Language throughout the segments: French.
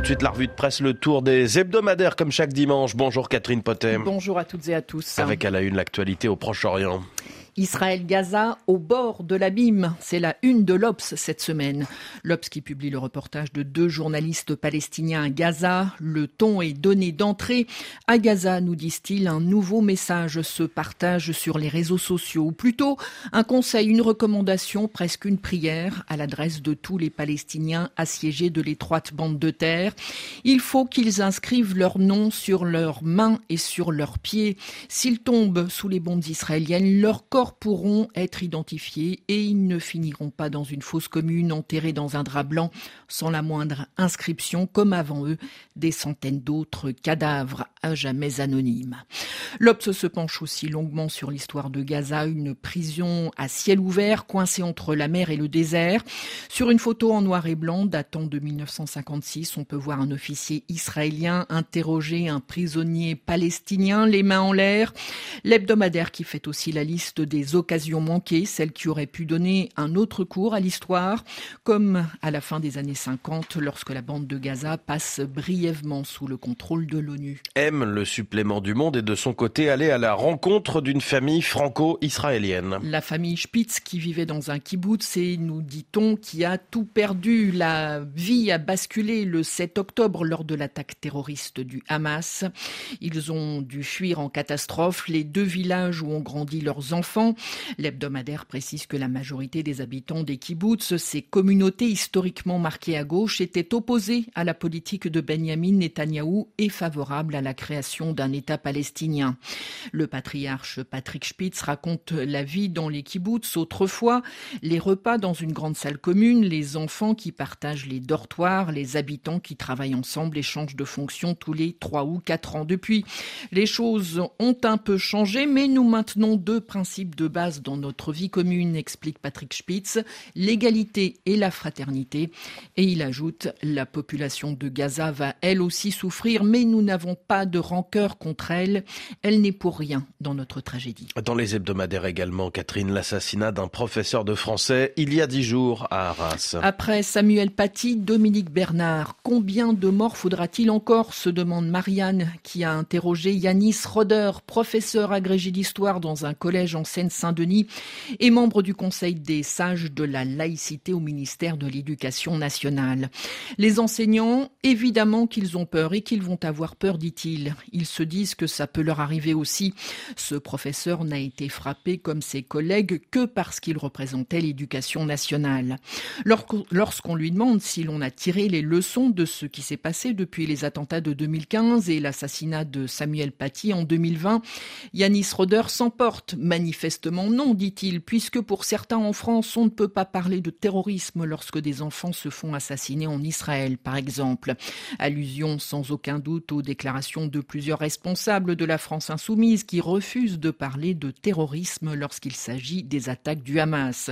tout de suite la revue de presse, le tour des hebdomadaires comme chaque dimanche. Bonjour Catherine Potem. Bonjour à toutes et à tous. Avec à la une l'actualité au Proche-Orient. Israël-Gaza au bord de l'abîme. C'est la une de l'Obs cette semaine. L'Obs qui publie le reportage de deux journalistes palestiniens à Gaza. Le ton est donné d'entrée. À Gaza, nous disent-ils, un nouveau message se partage sur les réseaux sociaux. Ou plutôt, un conseil, une recommandation, presque une prière à l'adresse de tous les Palestiniens assiégés de l'étroite bande de terre. Il faut qu'ils inscrivent leur nom sur leurs mains et sur leurs pieds. S'ils tombent sous les bombes israéliennes, leur corps pourront être identifiés et ils ne finiront pas dans une fosse commune enterrés dans un drap blanc sans la moindre inscription, comme avant eux des centaines d'autres cadavres à jamais anonymes. L'Obs se penche aussi longuement sur l'histoire de Gaza, une prison à ciel ouvert coincée entre la mer et le désert. Sur une photo en noir et blanc datant de 1956, on peut voir un officier israélien interroger un prisonnier palestinien, les mains en l'air. L'hebdomadaire qui fait aussi la liste des occasions manquées, celles qui auraient pu donner un autre cours à l'histoire, comme à la fin des années 50, lorsque la bande de Gaza passe brièvement sous le contrôle de l'ONU. M, le supplément du monde, est de son côté allé à la rencontre d'une famille franco-israélienne. La famille Spitz, qui vivait dans un kibbutz et, nous dit-on, qui a tout perdu. La vie a basculé le 7 octobre lors de l'attaque terroriste du Hamas. Ils ont dû fuir en catastrophe les deux villages où ont grandi leurs enfants L'hebdomadaire précise que la majorité des habitants des kibbutz, ces communautés historiquement marquées à gauche, étaient opposées à la politique de Benjamin Netanyahou et favorables à la création d'un État palestinien. Le patriarche Patrick Spitz raconte la vie dans les kibbutz autrefois, les repas dans une grande salle commune, les enfants qui partagent les dortoirs, les habitants qui travaillent ensemble et changent de fonction tous les trois ou quatre ans. Depuis, les choses ont un peu changé, mais nous maintenons deux principes de base dans notre vie commune, explique Patrick Spitz, l'égalité et la fraternité. Et il ajoute, la population de Gaza va elle aussi souffrir, mais nous n'avons pas de rancœur contre elle. Elle n'est pour rien dans notre tragédie. Dans les hebdomadaires également, Catherine, l'assassinat d'un professeur de français il y a dix jours à Arras. Après Samuel Paty, Dominique Bernard, combien de morts faudra-t-il encore se demande Marianne, qui a interrogé Yanis Roder, professeur agrégé d'histoire dans un collège en Seine-Saint-Denis et membre du Conseil des sages de la laïcité au ministère de l'Éducation nationale. Les enseignants, évidemment qu'ils ont peur et qu'ils vont avoir peur, dit-il. Ils se disent que ça peut leur arriver aussi. Ce professeur n'a été frappé comme ses collègues que parce qu'il représentait l'éducation nationale. Lorsqu'on lui demande si l'on a tiré les leçons de ce qui s'est passé depuis les attentats de 2015 et l'assassinat de Samuel Paty en 2020, Yanis Roder s'emporte manifestement Manifestement non, dit-il, puisque pour certains en France, on ne peut pas parler de terrorisme lorsque des enfants se font assassiner en Israël, par exemple. Allusion sans aucun doute aux déclarations de plusieurs responsables de la France insoumise qui refusent de parler de terrorisme lorsqu'il s'agit des attaques du Hamas.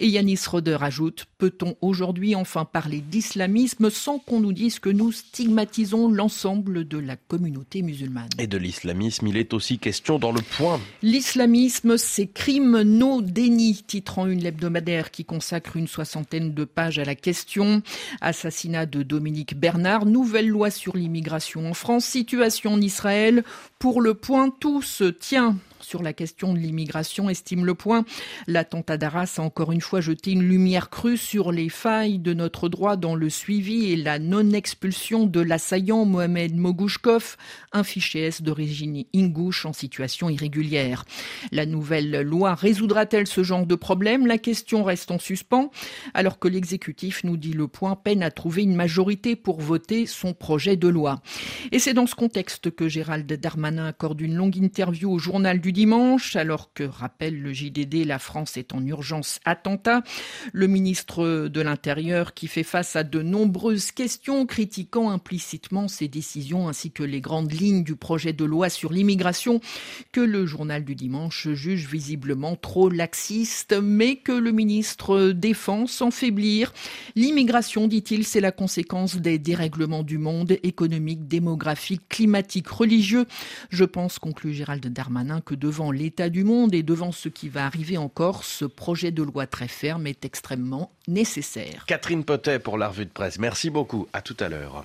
Et Yanis Roder ajoute, peut-on aujourd'hui enfin parler d'islamisme sans qu'on nous dise que nous stigmatisons l'ensemble de la communauté musulmane? Et de l'islamisme, il est aussi question dans le point. L'islamisme, ces crimes no déni, titrant une hebdomadaire qui consacre une soixantaine de pages à la question. Assassinat de Dominique Bernard, nouvelle loi sur l'immigration en France, situation en Israël. Pour le point, tout se tient sur la question de l'immigration, estime le point. L'attentat d'Arras a encore une fois jeté une lumière crue sur les failles de notre droit dans le suivi et la non-expulsion de l'assaillant Mohamed Mogouchkov, un fiché S d'origine ingouche en situation irrégulière. La nouvelle loi résoudra-t-elle ce genre de problème? La question reste en suspens, alors que l'exécutif, nous dit le point, peine à trouver une majorité pour voter son projet de loi. Et c'est dans ce contexte que Gérald Darmanin accorde une longue interview au journal du dimanche, alors que, rappelle le JDD, la France est en urgence attentat. Le ministre de l'Intérieur qui fait face à de nombreuses questions critiquant implicitement ses décisions ainsi que les grandes lignes du projet de loi sur l'immigration que le journal du dimanche juge visiblement trop laxiste, mais que le ministre défend sans faiblir. L'immigration, dit-il, c'est la conséquence des dérèglements du monde économique, démographique, climatique, religieux. Je pense, conclut Gérald Darmanin, que de devant l'état du monde et devant ce qui va arriver encore, ce projet de loi très ferme est extrêmement nécessaire. Catherine Potet pour la revue de presse. Merci beaucoup. À tout à l'heure.